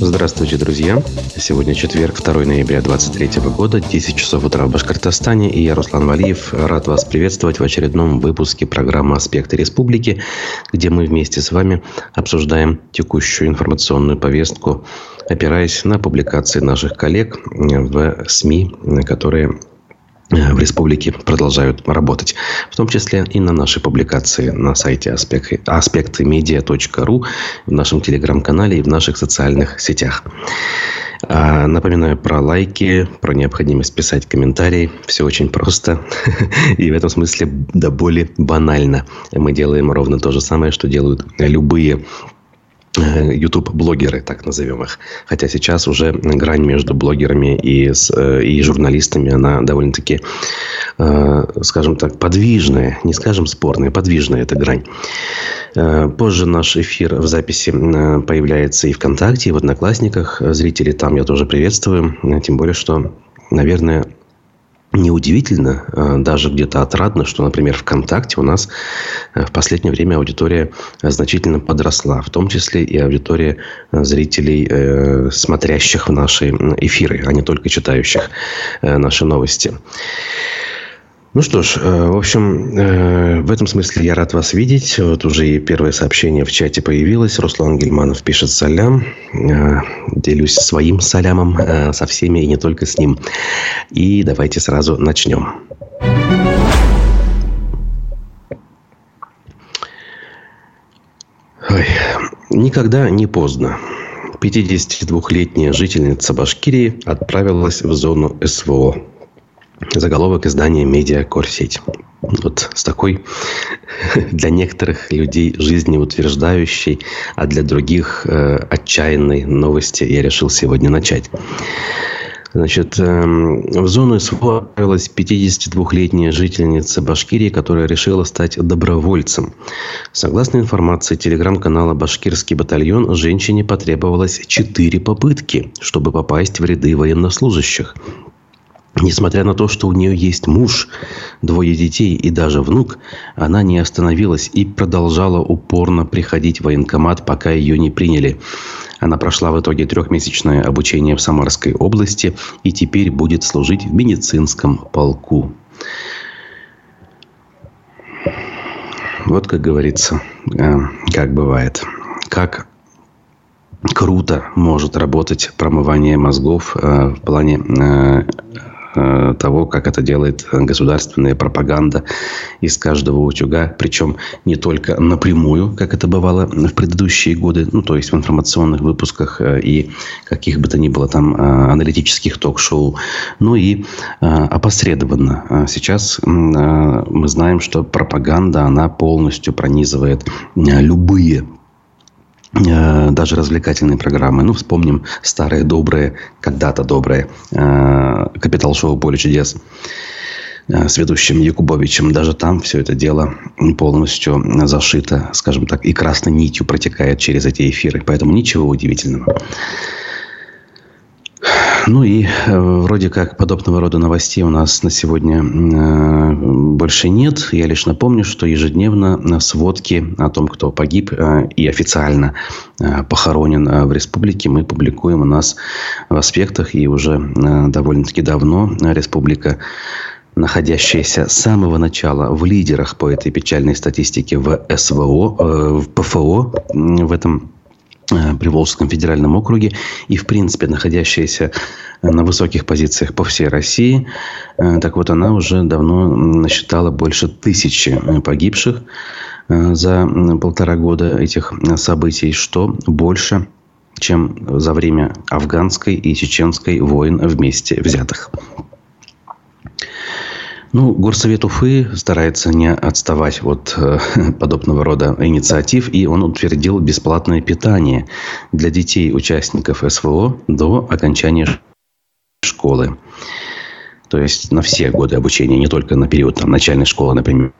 Здравствуйте, друзья! Сегодня четверг, 2 ноября 2023 года, 10 часов утра в Башкортостане, и я, Руслан Валиев, рад вас приветствовать в очередном выпуске программы «Аспекты республики», где мы вместе с вами обсуждаем текущую информационную повестку, опираясь на публикации наших коллег в СМИ, которые в республике продолжают работать. В том числе и на нашей публикации на сайте аспекты, аспектымедиа.ру, в нашем телеграм-канале и в наших социальных сетях. А, напоминаю про лайки, про необходимость писать комментарии. Все очень просто. И в этом смысле до боли банально. Мы делаем ровно то же самое, что делают любые YouTube-блогеры, так назовем их. Хотя сейчас уже грань между блогерами и, с, э, и журналистами, она довольно-таки, э, скажем так, подвижная. Не скажем спорная, подвижная эта грань. Э, позже наш эфир в записи появляется и ВКонтакте, и в Одноклассниках. Зрители там я тоже приветствую. Тем более, что, наверное, Неудивительно, а, даже где-то отрадно, что, например, ВКонтакте у нас э, в последнее время аудитория значительно подросла, в том числе и аудитория э, зрителей, э, смотрящих в наши эфиры, а не только читающих наши новости. Ну что ж, э, в общем, э, в этом смысле я рад вас видеть. Вот уже и первое сообщение в чате появилось. Руслан Гельманов пишет салям. Э, делюсь своим салямом со всеми и не только с ним. И давайте сразу начнем. Ой, никогда не поздно. 52-летняя жительница Башкирии отправилась в зону СВО заголовок издания «Медиа Корсеть». Вот с такой для некоторых людей жизнеутверждающей, а для других э, отчаянной новости я решил сегодня начать. Значит, эм, в зону СВО отправилась 52-летняя жительница Башкирии, которая решила стать добровольцем. Согласно информации телеграм-канала «Башкирский батальон», женщине потребовалось 4 попытки, чтобы попасть в ряды военнослужащих. Несмотря на то, что у нее есть муж, двое детей и даже внук, она не остановилась и продолжала упорно приходить в военкомат, пока ее не приняли. Она прошла в итоге трехмесячное обучение в Самарской области и теперь будет служить в медицинском полку. Вот как говорится, э, как бывает. Как круто может работать промывание мозгов э, в плане э, того, как это делает государственная пропаганда из каждого утюга. Причем не только напрямую, как это бывало в предыдущие годы, ну, то есть в информационных выпусках э, и каких бы то ни было там э, аналитических ток-шоу, но и опосредованно. Сейчас мы знаем, что пропаганда, она полностью пронизывает любые даже развлекательные программы. Ну, вспомним старые добрые, когда-то добрые э, «Капитал-шоу Поле чудес» э, с ведущим Якубовичем. Даже там все это дело полностью зашито, скажем так, и красной нитью протекает через эти эфиры. Поэтому ничего удивительного. Ну и э, вроде как подобного рода новостей у нас на сегодня э, больше нет. Я лишь напомню, что ежедневно сводки о том, кто погиб э, и официально похоронен в республике, мы публикуем у нас в аспектах. И уже довольно-таки давно республика находящаяся с самого начала в лидерах по этой печальной статистике в СВО, в ПФО в этом Приволжском федеральном округе и, в принципе, находящаяся на высоких позициях по всей России. Э, так вот, она уже давно насчитала больше тысячи погибших э, за полтора года этих событий, что больше, чем за время афганской и чеченской войн вместе взятых. Ну, Горсовет Уфы старается не отставать от э, подобного рода инициатив, и он утвердил бесплатное питание для детей участников СВО до окончания школы. То есть на все годы обучения, не только на период там, начальной школы, например.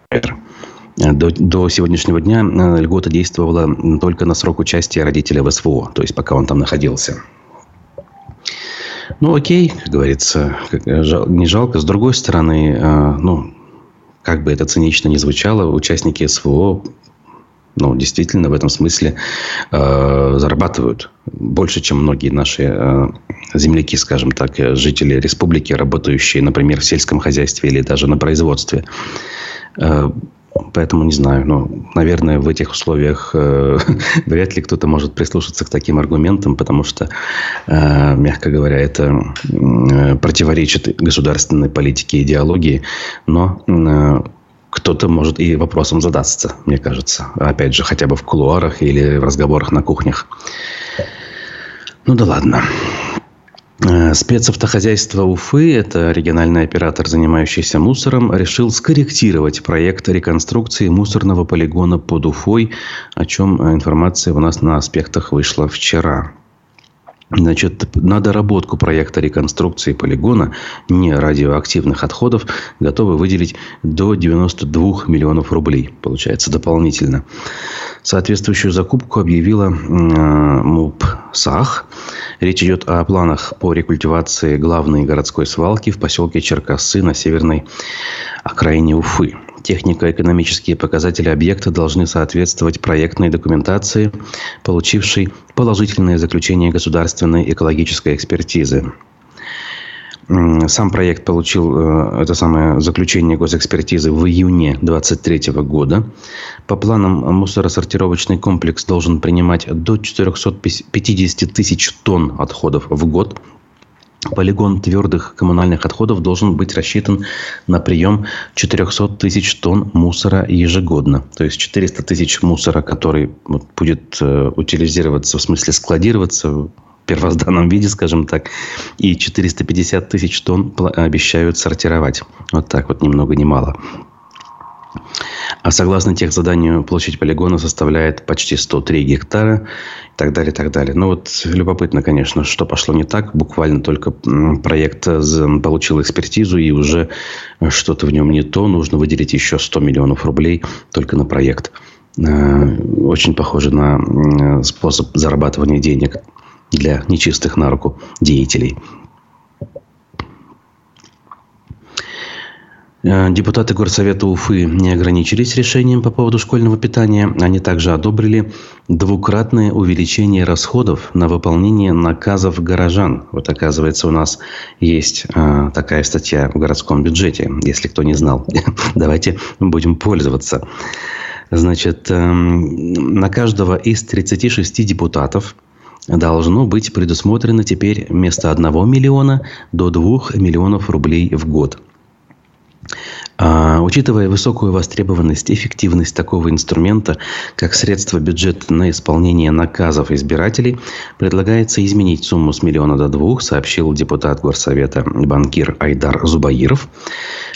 До, до сегодняшнего дня э, льгота действовала только на срок участия родителя в СВО, то есть пока он там находился. Ну, окей, как говорится, не жалко. С другой стороны, э, ну, как бы это цинично ни звучало, участники СВО ну, действительно в этом смысле э, зарабатывают больше, чем многие наши э, земляки, скажем так, жители республики, работающие, например, в сельском хозяйстве или даже на производстве. Э, Поэтому не знаю, но, наверное, в этих условиях э, вряд ли кто-то может прислушаться к таким аргументам, потому что, э, мягко говоря, это э, противоречит государственной политике и идеологии. Но э, кто-то может и вопросом задаться, мне кажется. Опять же, хотя бы в кулуарах или в разговорах на кухнях. Ну да ладно. Э, спецавтохозяйство Уфы, это региональный оператор, занимающийся мусором, решил скорректировать проект реконструкции мусорного полигона под Уфой, о чем информация у нас на аспектах вышла вчера. Значит, на доработку проекта реконструкции полигона нерадиоактивных отходов готовы выделить до 92 миллионов рублей, получается, дополнительно. Соответствующую закупку объявила МУП САХ. Речь идет о планах по рекультивации главной городской свалки в поселке Черкассы на северной окраине Уфы. Технико-экономические показатели объекта должны соответствовать проектной документации, получившей положительное заключение государственной экологической экспертизы. Сам проект получил э, это самое заключение госэкспертизы в июне 2023 года. По планам мусоросортировочный комплекс должен принимать до 450 тысяч тонн отходов в год. Полигон твердых коммунальных отходов должен быть рассчитан на прием 400 тысяч тонн мусора ежегодно. То есть 400 тысяч мусора, который будет э, утилизироваться, в смысле складироваться первозданном виде, скажем так, и 450 тысяч тонн обещают сортировать. Вот так вот, ни много ни мало. А согласно тех заданию, площадь полигона составляет почти 103 гектара и так далее, и так далее. Ну вот любопытно, конечно, что пошло не так. Буквально только проект получил экспертизу и уже что-то в нем не то. Нужно выделить еще 100 миллионов рублей только на проект. Э, очень похоже на способ зарабатывания денег для нечистых на руку деятелей. Депутаты Горсовета Уфы не ограничились решением по поводу школьного питания. Они также одобрили двукратное увеличение расходов на выполнение наказов горожан. Вот оказывается, у нас есть э, такая статья в городском бюджете, если кто не знал. Давайте будем пользоваться. Значит, э, на каждого из 36 депутатов – должно быть предусмотрено теперь вместо 1 миллиона до 2 миллионов рублей в год. А, учитывая высокую востребованность эффективность такого инструмента, как средство бюджета на исполнение наказов избирателей, предлагается изменить сумму с миллиона до двух, сообщил депутат Горсовета банкир Айдар Зубаиров.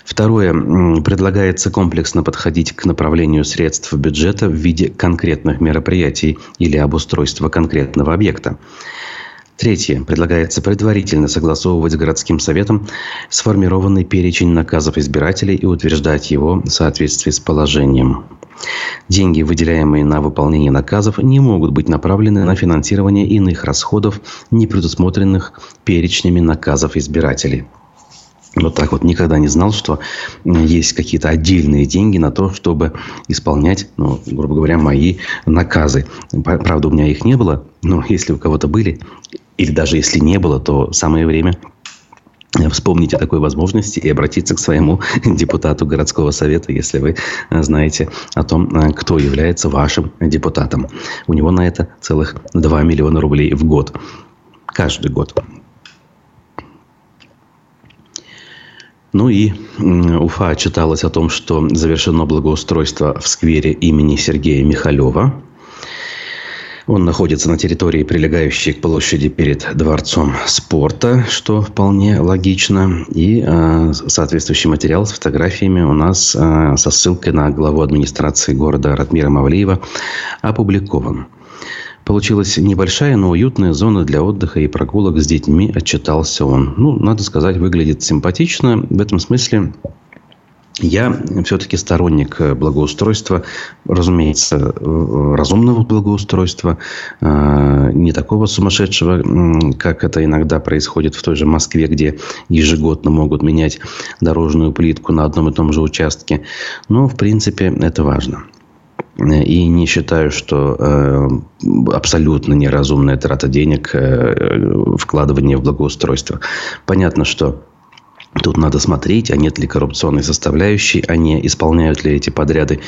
Второе. Предлагается комплексно подходить к направлению средств бюджета в виде конкретных мероприятий или обустройства конкретного объекта. Третье. Предлагается предварительно согласовывать с городским советом сформированный перечень наказов избирателей и утверждать его в соответствии с положением. Деньги, выделяемые на выполнение наказов, не могут быть направлены на финансирование иных расходов, не предусмотренных перечнями наказов избирателей. Вот так вот никогда не знал, что есть какие-то отдельные деньги на то, чтобы исполнять, ну, грубо говоря, мои наказы. Правда, у меня их не было, но если у кого-то были, или даже если не было, то самое время вспомнить о такой возможности и обратиться к своему депутату городского совета, если вы знаете о том, кто является вашим депутатом. У него на это целых 2 миллиона рублей в год. Каждый год. Ну и Уфа отчиталась о том, что завершено благоустройство в сквере имени Сергея Михалева. Он находится на территории, прилегающей к площади перед Дворцом спорта, что вполне логично. И э, соответствующий материал с фотографиями у нас э, со ссылкой на главу администрации города Ратмира Мавлиева опубликован. Получилась небольшая, но уютная зона для отдыха и прогулок с детьми, отчитался он. Ну, надо сказать, выглядит симпатично. В этом смысле я все-таки сторонник благоустройства, разумеется, разумного благоустройства, э, не такого сумасшедшего, как это иногда происходит в той же Москве, где ежегодно могут менять дорожную плитку на одном и том же участке. Но, в принципе, это важно. И не считаю, что э, абсолютно неразумная трата денег э, вкладывание в благоустройство. Понятно, что Тут надо смотреть, а нет ли коррупционной составляющей, а не исполняют ли эти подряды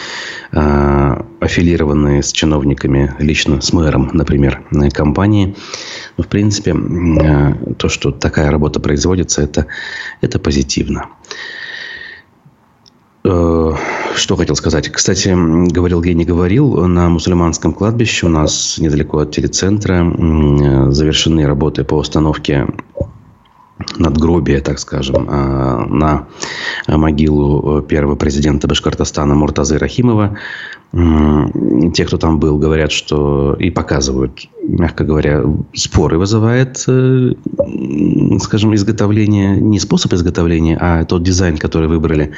э, аффилированные с чиновниками, лично с мэром, например, компании. Но, в принципе, э, то, что такая работа производится, это, это позитивно. Что хотел сказать? Кстати, говорил я не говорил, на мусульманском кладбище у нас недалеко от телецентра завершены работы по установке надгробие, так скажем, а, на могилу первого президента Башкортостана Муртазы Рахимова. Те, кто там был, говорят, что и показывают, мягко говоря, споры вызывает, э, скажем, изготовление, не способ изготовления, а тот дизайн, который выбрали.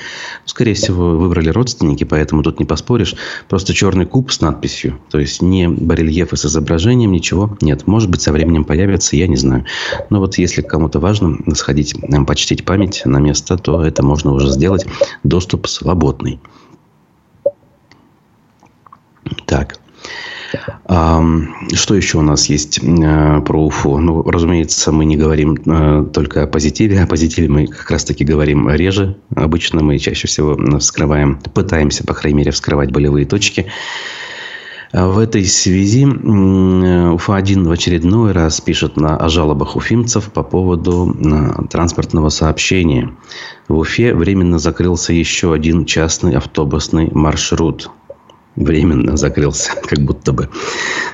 Скорее всего, выбрали родственники, поэтому тут не поспоришь. Просто черный куб с надписью. То есть, не барельефы с изображением, ничего нет. Может быть, со временем появится, я не знаю. Но вот если кому-то важно сходить, почтить память на место, то это можно уже сделать. Доступ свободный. Так. Что еще у нас есть э, про Уфу? Ну, разумеется, мы не говорим э, только о позитиве. О позитиве мы как раз-таки говорим реже. Обычно мы чаще всего вскрываем, пытаемся, по крайней мере, вскрывать болевые точки. В этой связи УФА-1 в очередной раз пишет на, о жалобах уфимцев по поводу э, транспортного сообщения. В Уфе временно закрылся еще один частный автобусный маршрут – временно закрылся, как будто бы.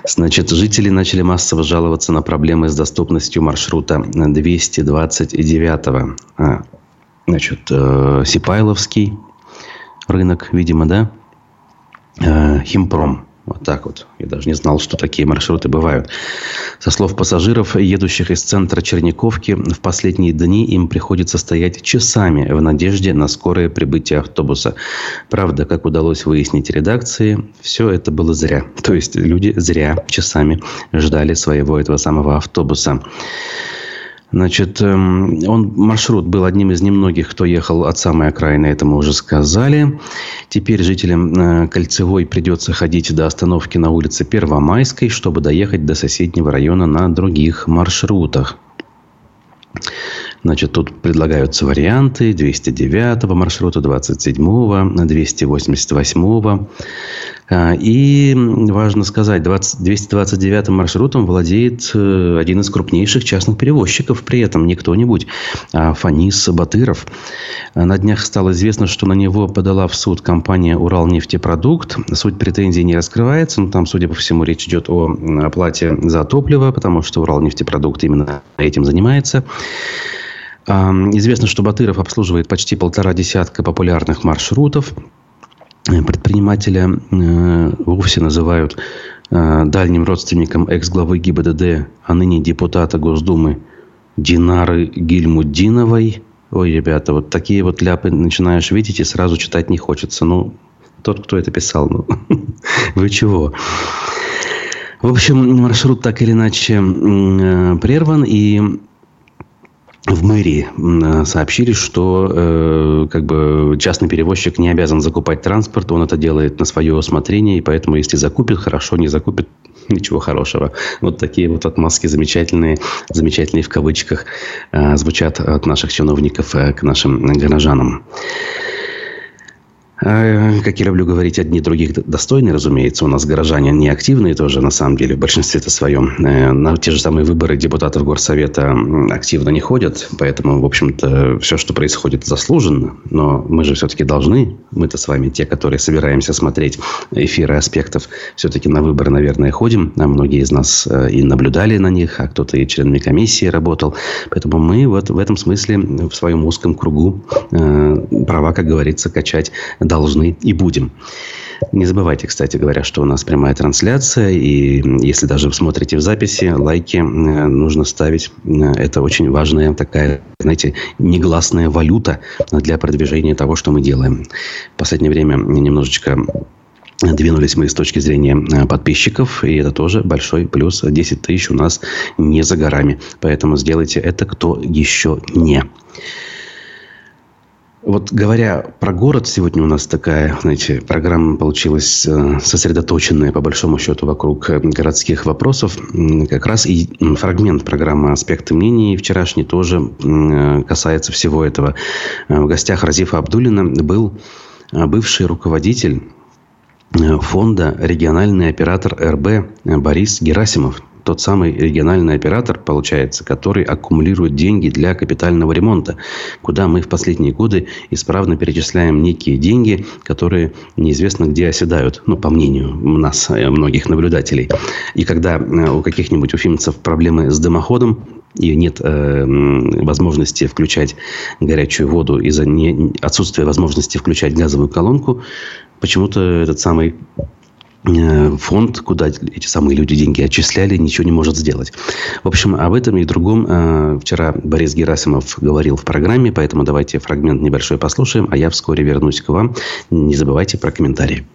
Значит, жители начали массово жаловаться на проблемы с доступностью маршрута 229. А, значит, э, Сипайловский рынок, видимо, да? Э, Химпром. Вот так вот. Я даже не знал, что такие маршруты бывают. Со слов пассажиров, едущих из центра Черниковки, в последние дни им приходится стоять часами в надежде на скорое прибытие автобуса. Правда, как удалось выяснить редакции, все это было зря. То есть люди зря часами ждали своего этого самого автобуса. Значит, эм, он, маршрут был одним из немногих, кто ехал от самой окраины, это мы уже сказали. Теперь жителям э, Кольцевой придется ходить до остановки на улице Первомайской, чтобы доехать до соседнего района на других маршрутах. Значит, тут предлагаются варианты 209 маршрута, 27, 288. И важно сказать, 20, 229 маршрутом владеет э, один из крупнейших частных перевозчиков. При этом не кто-нибудь, а Фанис Батыров. На днях стало известно, что на него подала в суд компания «Уралнефтепродукт». Суть претензий не раскрывается, но там, судя по всему, речь идет о оплате за топливо, потому что «Уралнефтепродукт» именно этим занимается. Известно, что Батыров обслуживает почти полтора десятка популярных маршрутов. Предпринимателя э, вовсе называют э, дальним родственником экс-главы ГИБДД, а ныне депутата Госдумы Динары Гильмуддиновой. Ой, ребята, вот такие вот ляпы начинаешь видеть и сразу читать не хочется. Ну, тот, кто это писал, ну, вы чего? В общем, маршрут так или иначе э, прерван, и в мэрии сообщили, что э, как бы частный перевозчик не обязан закупать транспорт, он это делает на свое усмотрение, и поэтому если закупит, хорошо, не закупит, ничего хорошего. Вот такие вот отмазки замечательные, замечательные в кавычках, э, звучат от наших чиновников э, к нашим горожанам. А, как я люблю говорить, одни других достойны, разумеется. У нас горожане не активные тоже, на самом деле, в большинстве это своем. Э, на те же самые выборы депутатов Горсовета активно не ходят. Поэтому, в общем-то, все, что происходит, заслуженно. Но мы же все-таки должны, мы-то с вами те, которые собираемся смотреть эфиры аспектов, все-таки на выборы, наверное, ходим. А многие из нас э, и наблюдали на них, а кто-то и членами комиссии работал. Поэтому мы вот в этом смысле в своем узком кругу э, права, как говорится, качать должны и будем. Не забывайте, кстати говоря, что у нас прямая трансляция, и если даже смотрите в записи, лайки э, нужно ставить. Э, это очень важная такая, знаете, негласная валюта для продвижения того, что мы делаем. В последнее время немножечко Двинулись мы с точки зрения э, подписчиков, и это тоже большой плюс. 10 тысяч у нас не за горами. Поэтому сделайте это, кто еще не. Вот говоря про город, сегодня у нас такая, знаете, программа получилась э, сосредоточенная, по большому счету, вокруг э, городских вопросов. Как раз и фрагмент программы «Аспекты мнений» вчерашний тоже э, касается всего этого. В гостях Разифа Абдулина был бывший руководитель фонда «Региональный оператор РБ» Борис Герасимов тот самый региональный оператор, получается, который аккумулирует деньги для капитального ремонта, куда мы в последние годы исправно перечисляем некие деньги, которые неизвестно где оседают, ну, по мнению нас, э, многих наблюдателей. И когда э, у каких-нибудь уфимцев проблемы с дымоходом, и нет э, возможности включать горячую воду из-за не, отсутствия возможности включать газовую колонку, почему-то этот самый фонд, куда эти самые люди деньги отчисляли, ничего не может сделать. В общем, об этом и другом э, вчера Борис Герасимов говорил в программе, поэтому давайте фрагмент небольшой послушаем, а я вскоре вернусь к вам. Не забывайте про комментарии.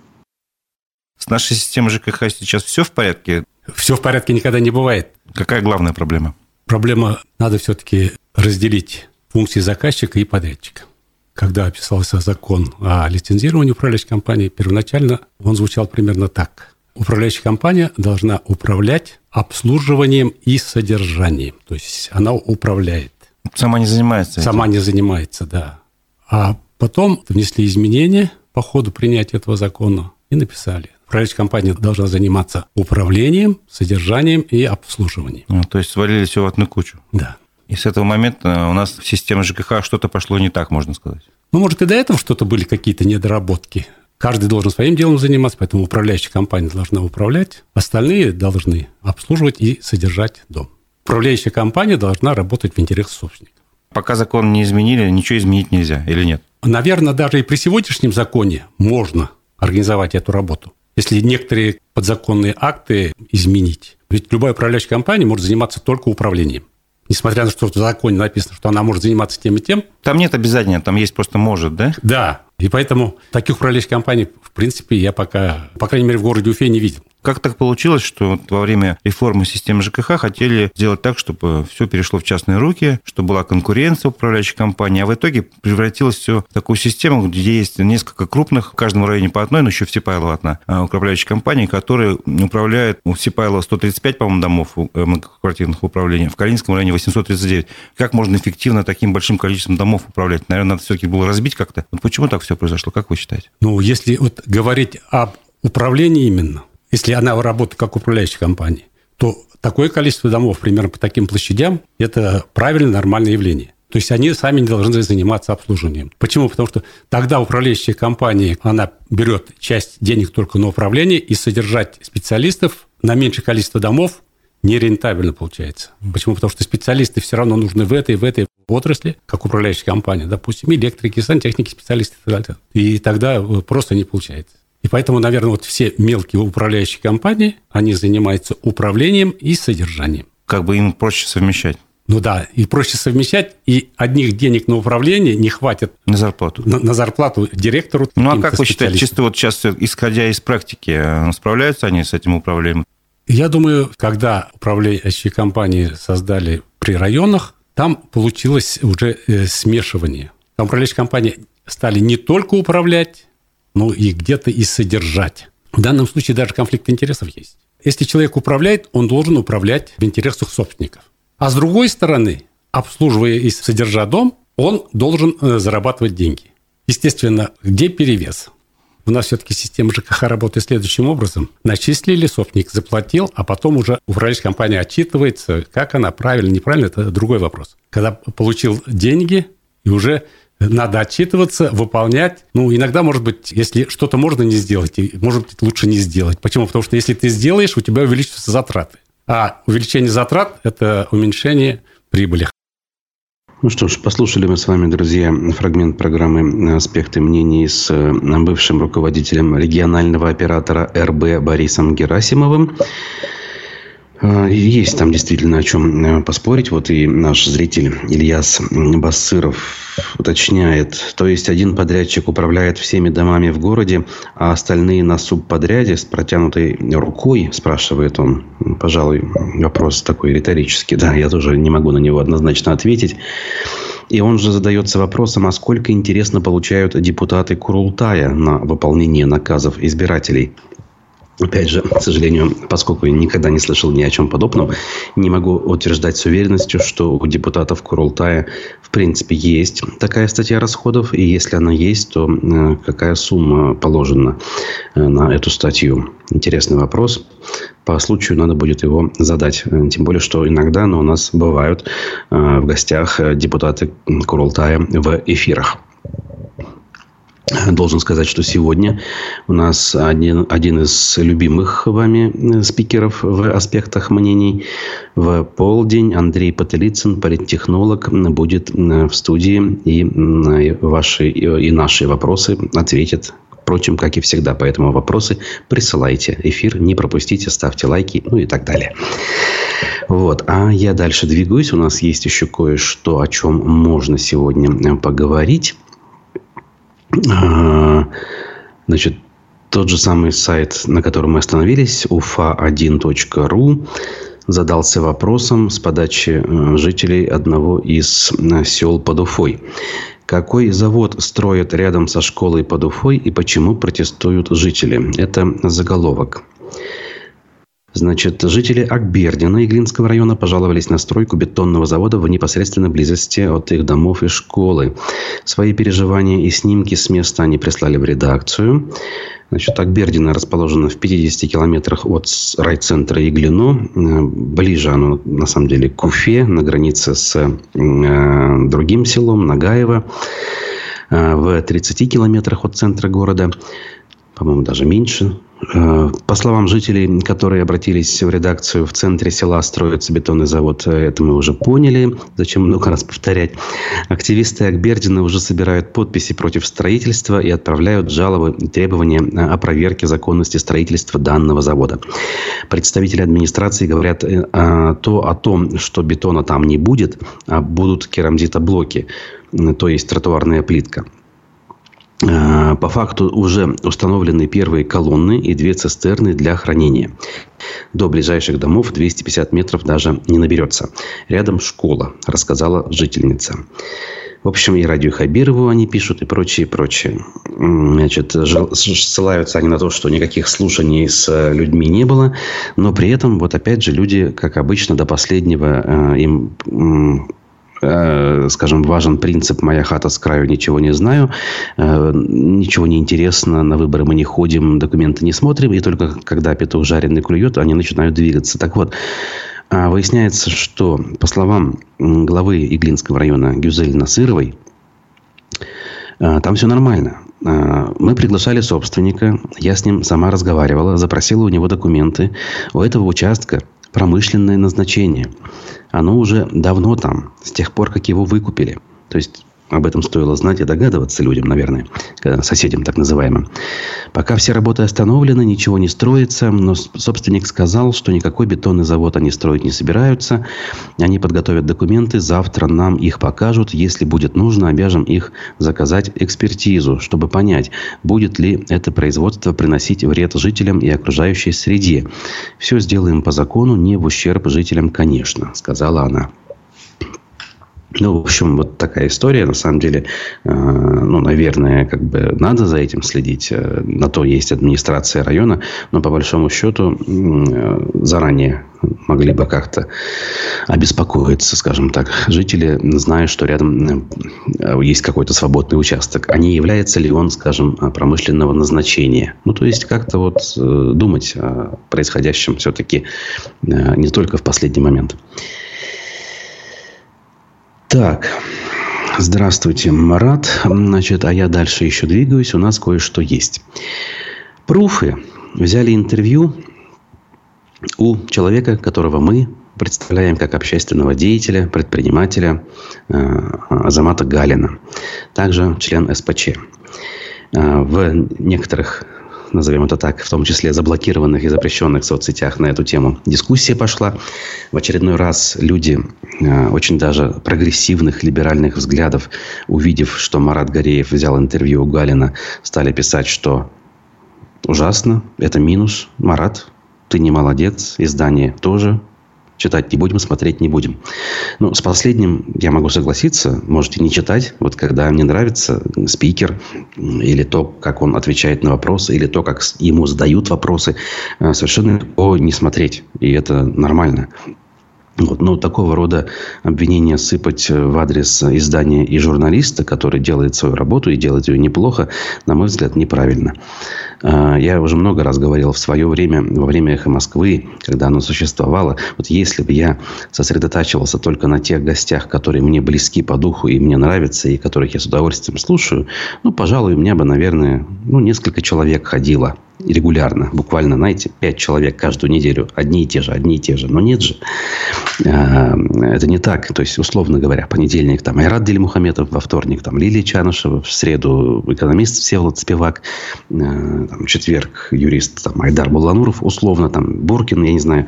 С нашей системой ЖКХ сейчас все в порядке? Все в порядке никогда не бывает. Какая главная проблема? Проблема, надо все-таки разделить функции заказчика и подрядчика когда описался закон о лицензировании управляющей компании, первоначально он звучал примерно так. Управляющая компания должна управлять обслуживанием и содержанием. То есть она управляет. Сама не занимается. Сама этим. не занимается, да. А потом внесли изменения по ходу принятия этого закона и написали. Управляющая компания должна заниматься управлением, содержанием и обслуживанием. Ну, то есть свалили все в одну кучу. Да. И с этого момента у нас в системе ЖКХ что-то пошло не так, можно сказать. Ну, может, и до этого что-то были какие-то недоработки. Каждый должен своим делом заниматься, поэтому управляющая компания должна управлять, остальные должны обслуживать и содержать дом. Управляющая компания должна работать в интересах собственников. Пока закон не изменили, ничего изменить нельзя или нет? Наверное, даже и при сегодняшнем законе можно организовать эту работу, если некоторые подзаконные акты изменить. Ведь любая управляющая компания может заниматься только управлением несмотря на то, что в законе написано, что она может заниматься тем и тем. Там нет обязательно, там есть просто может, да? Да. И поэтому таких управляющих компаний, в принципе, я пока, по крайней мере, в городе Уфе не видел. Как так получилось, что во время реформы системы ЖКХ хотели сделать так, чтобы все перешло в частные руки, чтобы была конкуренция управляющей компании, а в итоге превратилось все в такую систему, где есть несколько крупных, в каждом районе по одной, но еще в Сипайлово одна управляющая компания, которая управляет у Сипайлова 135, по-моему, домов э, многоквартирных управлений, в Калининском районе 839. Как можно эффективно таким большим количеством домов управлять? Наверное, надо все-таки было разбить как-то. Вот почему так все произошло, как вы считаете? Ну, если вот говорить об управлении именно, если она работает как управляющая компания, то такое количество домов, примерно по таким площадям, это правильное, нормальное явление. То есть они сами не должны заниматься обслуживанием. Почему? Потому что тогда управляющая компания, она берет часть денег только на управление, и содержать специалистов на меньшее количество домов нерентабельно получается. Почему? Потому что специалисты все равно нужны в этой, в этой отрасли, как управляющая компания, допустим, электрики, сантехники, специалисты и так далее. И тогда просто не получается. И поэтому, наверное, вот все мелкие управляющие компании, они занимаются управлением и содержанием. Как бы им проще совмещать. Ну да, и проще совмещать, и одних денег на управление не хватит. На зарплату. На, на зарплату директору. Ну а как вы считаете, чисто вот сейчас, исходя из практики, э, справляются они с этим управлением? Я думаю, когда управляющие компании создали при районах, там получилось уже э, смешивание. Там управляющие компании стали не только управлять, ну и где-то и содержать. В данном случае даже конфликт интересов есть. Если человек управляет, он должен управлять в интересах собственников. А с другой стороны, обслуживая и содержа дом, он должен э, зарабатывать деньги. Естественно, где перевес? У нас все-таки система ЖКХ работает следующим образом. Начислили, собственник заплатил, а потом уже управляющая компания отчитывается, как она правильно, неправильно, это другой вопрос. Когда получил деньги, и уже надо отчитываться, выполнять. Ну, иногда, может быть, если что-то можно не сделать, может быть, лучше не сделать. Почему? Потому что если ты сделаешь, у тебя увеличатся затраты. А увеличение затрат – это уменьшение прибыли. Ну что ж, послушали мы с вами, друзья, фрагмент программы «Аспекты мнений» с э, бывшим руководителем регионального оператора РБ Борисом Герасимовым. А, есть там действительно о чем э, поспорить. Вот и наш зритель Ильяс Басыров уточняет. То есть один подрядчик управляет всеми домами в городе, а остальные на субподряде с протянутой рукой, спрашивает он. Пожалуй, вопрос такой риторический. Да, я тоже не могу на него однозначно ответить. И он же задается вопросом, а сколько интересно получают депутаты Курултая на выполнение наказов избирателей. Опять же, к сожалению, поскольку я никогда не слышал ни о чем подобном, не могу утверждать с уверенностью, что у депутатов Курултая в принципе есть такая статья расходов. И если она есть, то э, какая сумма положена э, на эту статью? Интересный вопрос. По случаю надо будет его задать. Э, тем более, что иногда но у нас бывают в гостях депутаты Курултая в эфирах. Должен сказать, что сегодня у нас один, один из любимых вами э, спикеров в аспектах мнений. В полдень Андрей Потылицын, политтехнолог, будет э, в студии и на ваши и наши вопросы ответит Впрочем, как и всегда, поэтому вопросы присылайте. Эфир не пропустите, ставьте лайки, ну и так далее. Вот. А я дальше двигаюсь. У нас есть еще кое-что, о чем можно сегодня э, поговорить. Значит, тот же самый сайт, на котором мы остановились, ufa1.ru, задался вопросом с подачи э, жителей одного из э, сел под Уфой. Какой завод строят рядом со школой под Уфой и почему протестуют жители? Это заголовок. Значит, жители Акбердина Иглинского района пожаловались на стройку бетонного завода в непосредственной близости от их домов и школы. Свои переживания и снимки с места они прислали в редакцию. Значит, Акбердина расположена в 50 километрах от райцентра Иглино. Ближе оно, на самом деле, к Уфе, на границе с э, другим селом, Нагаево. Э, в 30 километрах от центра города по-моему, даже меньше. Э, по словам жителей, которые обратились в редакцию, в центре села строится бетонный завод. Э, это мы уже поняли. Зачем много раз повторять? Активисты Акбердина уже собирают подписи против строительства и отправляют жалобы и требования о проверке законности строительства данного завода. Представители администрации говорят э, то о том, что бетона там не будет, а будут керамзитоблоки, то есть тротуарная плитка. Э, по факту уже установлены первые колонны и две цистерны для хранения. До ближайших домов 250 метров даже не наберется. Рядом школа, рассказала жительница. В общем, и радио Хабирову они пишут, и прочее, прочее. Значит, ссылаются они на то, что никаких слушаний с людьми не было. Но при этом, вот опять же, люди, как обычно, до последнего э, им Э, скажем, важен принцип «моя хата с краю, ничего не знаю», э, ничего не интересно, на выборы мы не ходим, документы не смотрим, и только когда петух жареный клюет, они начинают двигаться. Так вот, а выясняется, что, по словам главы Иглинского района Гюзель Насыровой, э, там все нормально. Мы приглашали собственника, я с ним сама разговаривала, запросила у него документы. У этого участка промышленное назначение. Оно уже давно там, с тех пор, как его выкупили. То есть об этом стоило знать и догадываться людям, наверное, соседям так называемым. Пока все работы остановлены, ничего не строится, но собственник сказал, что никакой бетонный завод они строить не собираются. Они подготовят документы, завтра нам их покажут. Если будет нужно, обяжем их заказать экспертизу, чтобы понять, будет ли это производство приносить вред жителям и окружающей среде. Все сделаем по закону, не в ущерб жителям, конечно, сказала она. Ну, в общем, вот такая история. На самом деле, э, ну, наверное, как бы надо за этим следить. Э, на то есть администрация района. Но, по большому счету, э, заранее могли бы как-то обеспокоиться, скажем так, жители, зная, что рядом есть какой-то свободный участок. А не является ли он, скажем, промышленного назначения? Ну, то есть, как-то вот думать о происходящем все-таки не только в последний момент. Так, здравствуйте, Марат. Значит, а я дальше еще двигаюсь. У нас кое-что есть. Пруфы взяли интервью у человека, которого мы представляем как общественного деятеля, предпринимателя э, Азамата Галина. Также член СПЧ. Э, в некоторых назовем это так, в том числе заблокированных и запрещенных соцсетях на эту тему дискуссия пошла. В очередной раз люди э, очень даже прогрессивных, либеральных взглядов, увидев, что Марат Гореев взял интервью у Галина, стали писать, что ужасно, это минус. Марат, ты не молодец, издание тоже Читать не будем, смотреть не будем. Ну, с последним я могу согласиться. Можете не читать. Вот когда мне нравится спикер или то, как он отвечает на вопросы, или то, как ему задают вопросы, э, совершенно легко не смотреть. И это нормально. Вот. Но такого рода обвинения сыпать в адрес издания и журналиста, который делает свою работу и делает ее неплохо, на мой взгляд, неправильно. А, я уже много раз говорил в свое время, во время «Эхо Москвы», когда оно существовало, вот если бы я сосредотачивался только на тех гостях, которые мне близки по духу и мне нравятся, и которых я с удовольствием слушаю, ну, пожалуй, у меня бы, наверное, ну, несколько человек ходило регулярно, буквально, знаете, пять человек каждую неделю, одни и те же, одни и те же. Но нет же. А, это не так. То есть, условно говоря, понедельник там Айрат Делимухаметов, во вторник там Лилия Чанышева, в среду экономист Всеволод Спивак, а, там, четверг юрист там, Айдар Булануров, условно, там, Буркин, я не знаю.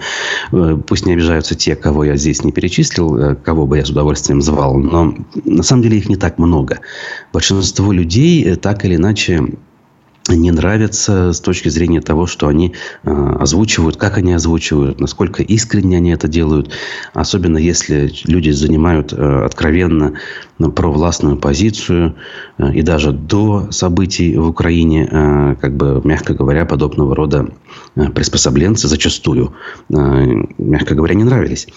Э, пусть не обижаются те, кого я здесь не перечислил, э, кого бы я с удовольствием звал. Но на самом деле их не так много. Большинство людей э, так или иначе не нравится с точки зрения того, что они э, озвучивают, как они озвучивают, насколько искренне они это делают. Особенно если люди занимают э, откровенно провластную позицию. Э, и даже до событий в Украине, э, как бы, мягко говоря, подобного рода э, приспособленцы зачастую, мягко говоря, не нравились.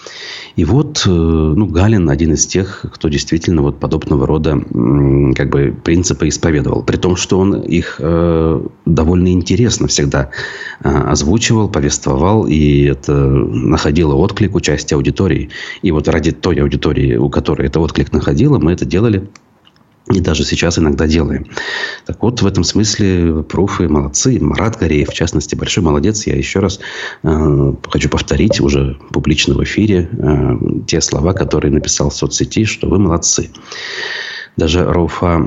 И вот ну, Галин один из тех, кто действительно вот подобного рода как бы, принципы исповедовал. При том, что он их довольно интересно всегда озвучивал, повествовал, и это находило отклик у части аудитории. И вот ради той аудитории, у которой это отклик находило, мы это делали. И даже сейчас иногда делаем. Так вот, в этом смысле пруфы молодцы. Марат Гореев, в частности, большой молодец. Я еще раз э, хочу повторить уже публично в эфире э, те слова, которые написал в соцсети, что вы молодцы. Даже Рауфа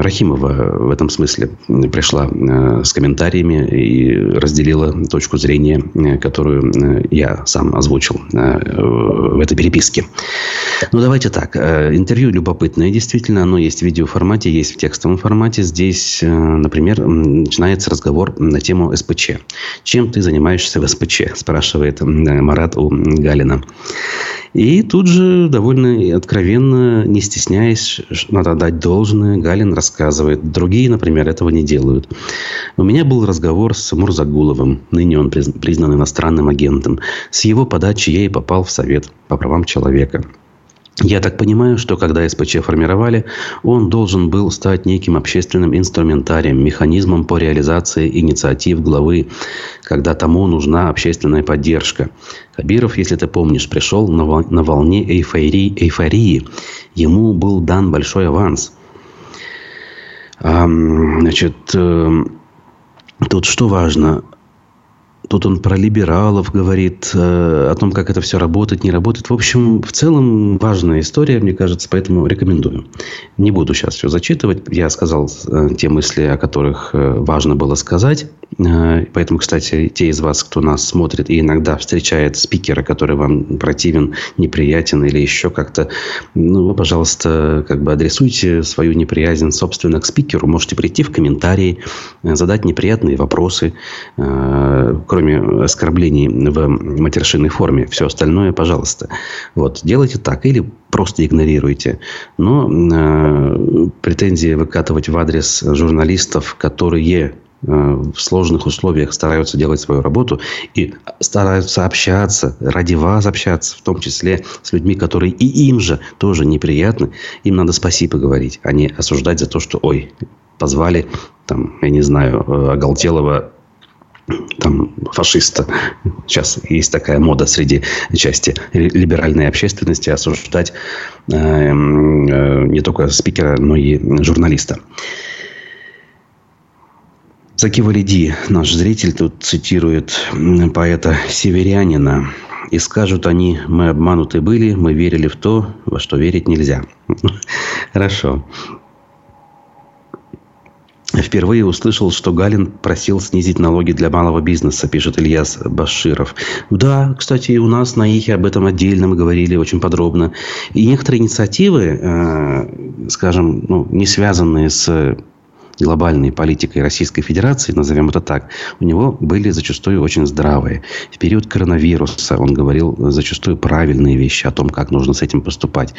Рахимова в этом смысле пришла э, с комментариями и разделила точку зрения, э, которую э, я сам озвучил в этой переписке. Ну, давайте так. Интервью любопытное. Действительно, оно есть в видеоформате, есть в текстовом формате. Здесь, например, начинается разговор на тему СПЧ. Чем ты занимаешься в СПЧ? Спрашивает Марат у Галина. И тут же довольно откровенно, не стесняясь, надо дать должное, Галин рассказывает. Другие, например, этого не делают. У меня был разговор с Мурзагуловым, ныне он признан иностранным агентом. С его подачи я и попал в Совет по правам человека. Я так понимаю, что когда СПЧ формировали, он должен был стать неким общественным инструментарием, механизмом по реализации инициатив главы, когда тому нужна общественная поддержка. Кабиров, если ты помнишь, пришел на волне эйфории. эйфории. Ему был дан большой аванс. Значит, э, тут что важно? Тут он про либералов говорит, э, о том, как это все работает, не работает. В общем, в целом важная история, мне кажется, поэтому рекомендую. Не буду сейчас все зачитывать. Я сказал э, те мысли, о которых э, важно было сказать. Поэтому, кстати, те из вас, кто нас смотрит и иногда встречает спикера, который вам противен, неприятен или еще как-то, ну, вы, пожалуйста, как бы адресуйте свою неприязнь, собственно, к спикеру. Можете прийти в комментарии, задать неприятные вопросы, кроме оскорблений в матершинной форме. Все остальное, пожалуйста. Вот, делайте так. Или просто игнорируйте. Но э, претензии выкатывать в адрес журналистов, которые э, в сложных условиях стараются делать свою работу и стараются общаться, ради вас общаться, в том числе с людьми, которые и им же тоже неприятны, им надо спасибо говорить, а не осуждать за то, что, ой, позвали, там, я не знаю, э, оголтелого там, фашиста. Сейчас есть такая мода среди части либеральной общественности осуждать э, э, не только спикера, но и журналиста. Заки Валиди, наш зритель, тут цитирует поэта Северянина. И скажут они, мы обмануты были, мы верили в то, во что верить нельзя. Хорошо. Впервые услышал, что Галин просил снизить налоги для малого бизнеса, пишет Ильяс Баширов. Да, кстати, у нас на Ихе об этом отдельно мы говорили очень подробно. И некоторые инициативы, э, скажем, ну, не связанные с глобальной политикой Российской Федерации, назовем это так, у него были зачастую очень здравые. В период коронавируса он говорил зачастую правильные вещи о том, как нужно с этим поступать.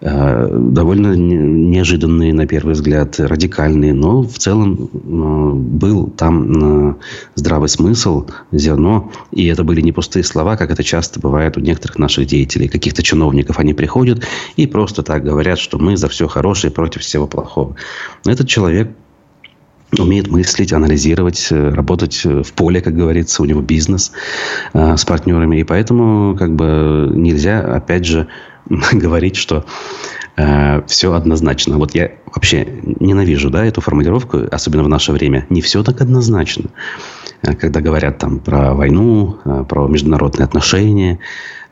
Э, довольно неожиданные, на первый взгляд, радикальные, но в целом э, был там э, здравый смысл, зерно, и это были не пустые слова, как это часто бывает у некоторых наших деятелей, каких-то чиновников. Они приходят и просто так говорят, что мы за все хорошее против всего плохого. Этот человек умеет мыслить, анализировать, работать в поле, как говорится, у него бизнес э, с партнерами. И поэтому как бы нельзя, опять же, говорить, что э, все однозначно. Вот я вообще ненавижу да, эту формулировку, особенно в наше время. Не все так однозначно. Э, когда говорят там про войну, э, про международные отношения.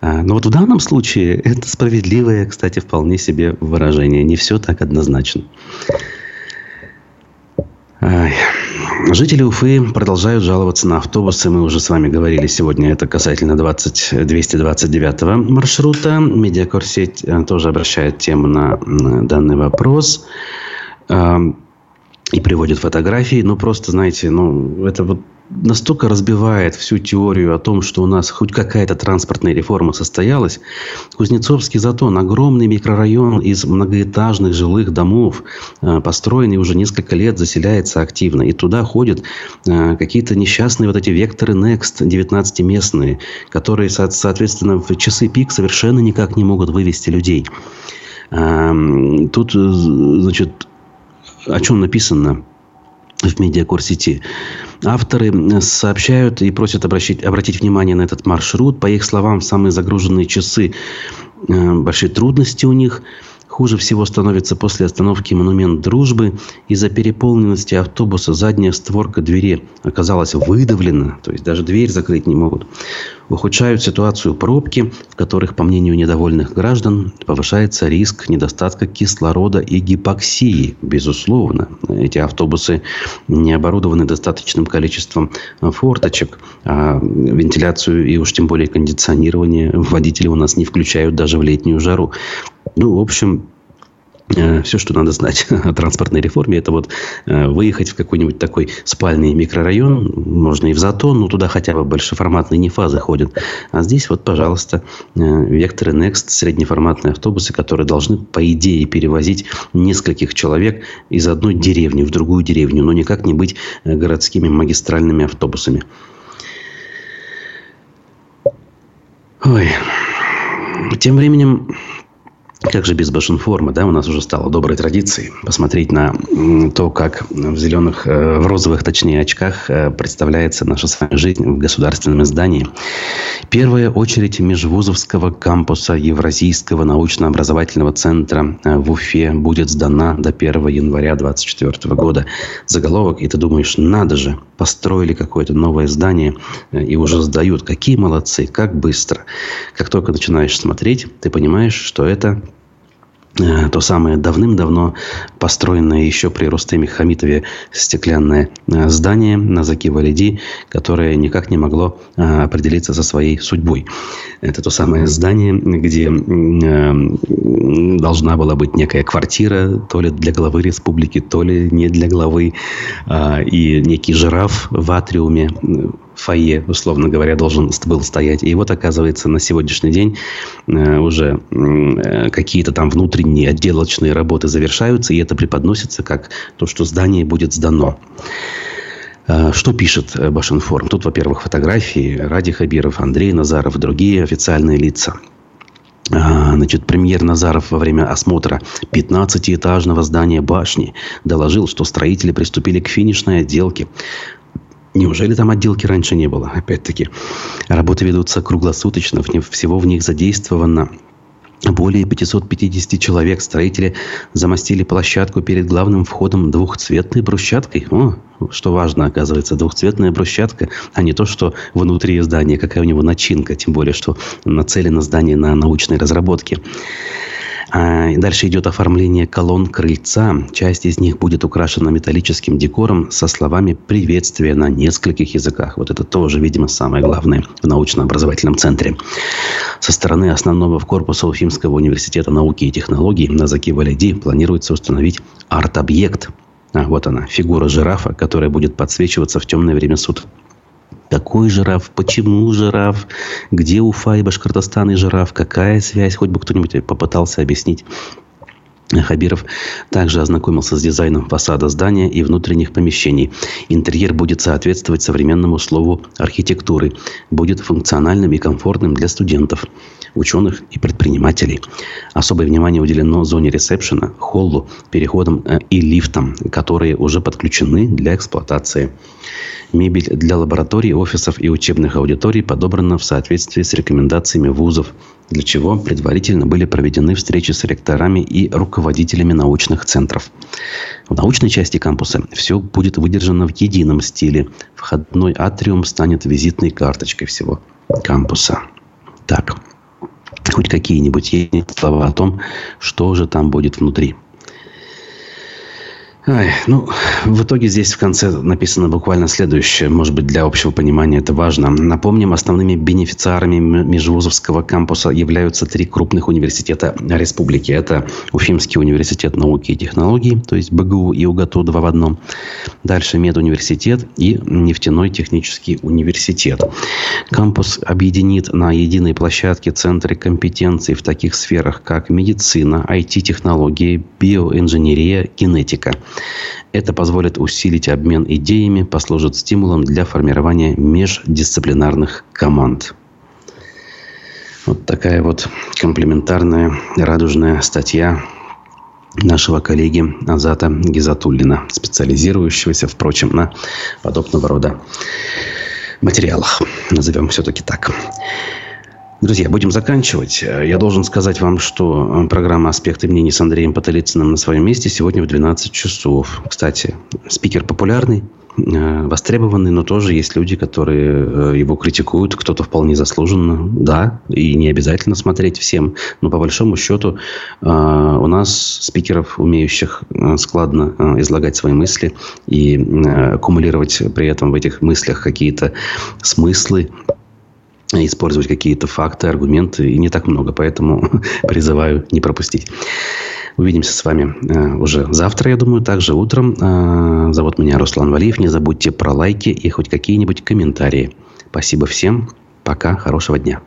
Э, но вот в данном случае это справедливое, кстати, вполне себе выражение. Не все так однозначно. Жители Уфы продолжают жаловаться на автобусы. Мы уже с вами говорили сегодня. Это касательно 20, 229 маршрута. Медиакорсеть э, тоже обращает тему на данный вопрос. Эм, и приводит фотографии. Ну, просто, знаете, ну, это вот настолько разбивает всю теорию о том, что у нас хоть какая-то транспортная реформа состоялась. Кузнецовский затон – огромный микрорайон из многоэтажных жилых домов, э, построенный уже несколько лет, заселяется активно. И туда ходят э, какие-то несчастные вот эти векторы Next, 19-местные, которые, соответственно, в часы пик совершенно никак не могут вывести людей. Эм, тут, э, значит, о чем написано в медиакурсети. Авторы сообщают и просят обращать, обратить внимание на этот маршрут. По их словам, самые загруженные часы э, большие трудности у них – Хуже всего становится после остановки «Монумент дружбы». Из-за переполненности автобуса задняя створка двери оказалась выдавлена, то есть даже дверь закрыть не могут. Ухудшают ситуацию пробки, в которых, по мнению недовольных граждан, повышается риск недостатка кислорода и гипоксии. Безусловно, эти автобусы не оборудованы достаточным количеством форточек, а вентиляцию и уж тем более кондиционирование водители у нас не включают даже в летнюю жару. Ну, в общем, э, все, что надо знать о транспортной реформе, это вот э, выехать в какой-нибудь такой спальный микрорайон, можно и в Затон, но туда хотя бы большеформатные нефазы ходят. А здесь вот, пожалуйста, э, Векторы Next, среднеформатные автобусы, которые должны, по идее, перевозить нескольких человек из одной деревни в другую деревню, но никак не быть городскими магистральными автобусами. Ой. Тем временем как же без Башинформа, да, у нас уже стало доброй традицией посмотреть на то, как в зеленых, э, в розовых, точнее, очках э, представляется наша с вами жизнь в государственном издании. Первая очередь межвузовского кампуса Евразийского научно-образовательного центра э, в Уфе будет сдана до 1 января 2024 года. Заголовок, и ты думаешь, надо же, построили какое-то новое здание и уже сдают. Какие молодцы, как быстро. Как только начинаешь смотреть, ты понимаешь, что это то самое давным-давно построенное еще при Рустеме Хамитове стеклянное э, здание на Заки Валиди, которое никак не могло э, определиться со своей судьбой. Это то самое здание, где должна была быть некая квартира, то ли для главы республики, то ли не для главы, и некий жираф в атриуме фойе, условно говоря, должен был стоять. И вот, оказывается, на сегодняшний день э, уже э, какие-то там внутренние отделочные работы завершаются, и это преподносится как то, что здание будет сдано. Э, что пишет Башинформ? Тут, во-первых, фотографии Ради Хабиров, Андрей Назаров, другие официальные лица. Значит, премьер Назаров во время осмотра 15-этажного здания башни доложил, что строители приступили к финишной отделке. Неужели там отделки раньше не было? Опять-таки, работы ведутся круглосуточно, всего в них задействовано более 550 человек. Строители замостили площадку перед главным входом двухцветной брусчаткой. О, что важно, оказывается, двухцветная брусчатка, а не то, что внутри здания, какая у него начинка. Тем более, что нацелено здание на научной разработке. А дальше идет оформление колонн крыльца. Часть из них будет украшена металлическим декором со словами приветствия на нескольких языках. Вот это тоже, видимо, самое главное в научно-образовательном центре. Со стороны основного корпуса Уфимского университета науки и технологий на Заки Валиди планируется установить арт-объект А, вот она, фигура жирафа, которая будет подсвечиваться в темное время суток. Какой жираф? Почему жираф? Где Уфа и Башкортостан и жираф? Какая связь? Хоть бы кто-нибудь попытался объяснить. Хабиров также ознакомился с дизайном фасада здания и внутренних помещений. Интерьер будет соответствовать современному слову архитектуры. Будет функциональным и комфортным для студентов, ученых и предпринимателей. Особое внимание уделено зоне ресепшена, холлу, переходам э, и лифтам, которые уже подключены для эксплуатации. Мебель для лабораторий, офисов и учебных аудиторий подобрана в соответствии с рекомендациями вузов, для чего предварительно были проведены встречи с ректорами и руководителями научных центров. В научной части кампуса все будет выдержано в едином стиле. Входной атриум станет визитной карточкой всего кампуса. Так, хоть какие-нибудь есть слова о том, что же там будет внутри. Ай, ну, в итоге здесь в конце написано буквально следующее. Может быть, для общего понимания это важно. Напомним, основными бенефициарами Межвузовского кампуса являются три крупных университета республики. Это Уфимский университет науки и технологий, то есть БГУ и УГАТУ два в одном. Дальше Медуниверситет и Нефтяной технический университет. Кампус объединит на единой площадке центры компетенций в таких сферах, как медицина, IT-технологии, биоинженерия, генетика – это позволит усилить обмен идеями, послужит стимулом для формирования междисциплинарных команд. Вот такая вот комплементарная радужная статья нашего коллеги Азата Гизатуллина, специализирующегося, впрочем, на подобного рода материалах. Назовем все-таки так. Друзья, будем заканчивать. Я должен сказать вам, что программа «Аспекты мнений» с Андреем Потолицыным на своем месте сегодня в 12 часов. Кстати, спикер популярный, э, востребованный, но тоже есть люди, которые э, его критикуют, кто-то вполне заслуженно, да, и не обязательно смотреть всем, но по большому счету э, у нас спикеров, умеющих складно излагать свои мысли и аккумулировать при этом в этих мыслях какие-то смыслы, использовать какие-то факты, аргументы, и не так много, поэтому призываю не пропустить. Увидимся с вами э, уже завтра, я думаю, также утром. Э, зовут меня Руслан Валиев. Не забудьте про лайки и хоть какие-нибудь комментарии. Спасибо всем. Пока. Хорошего дня.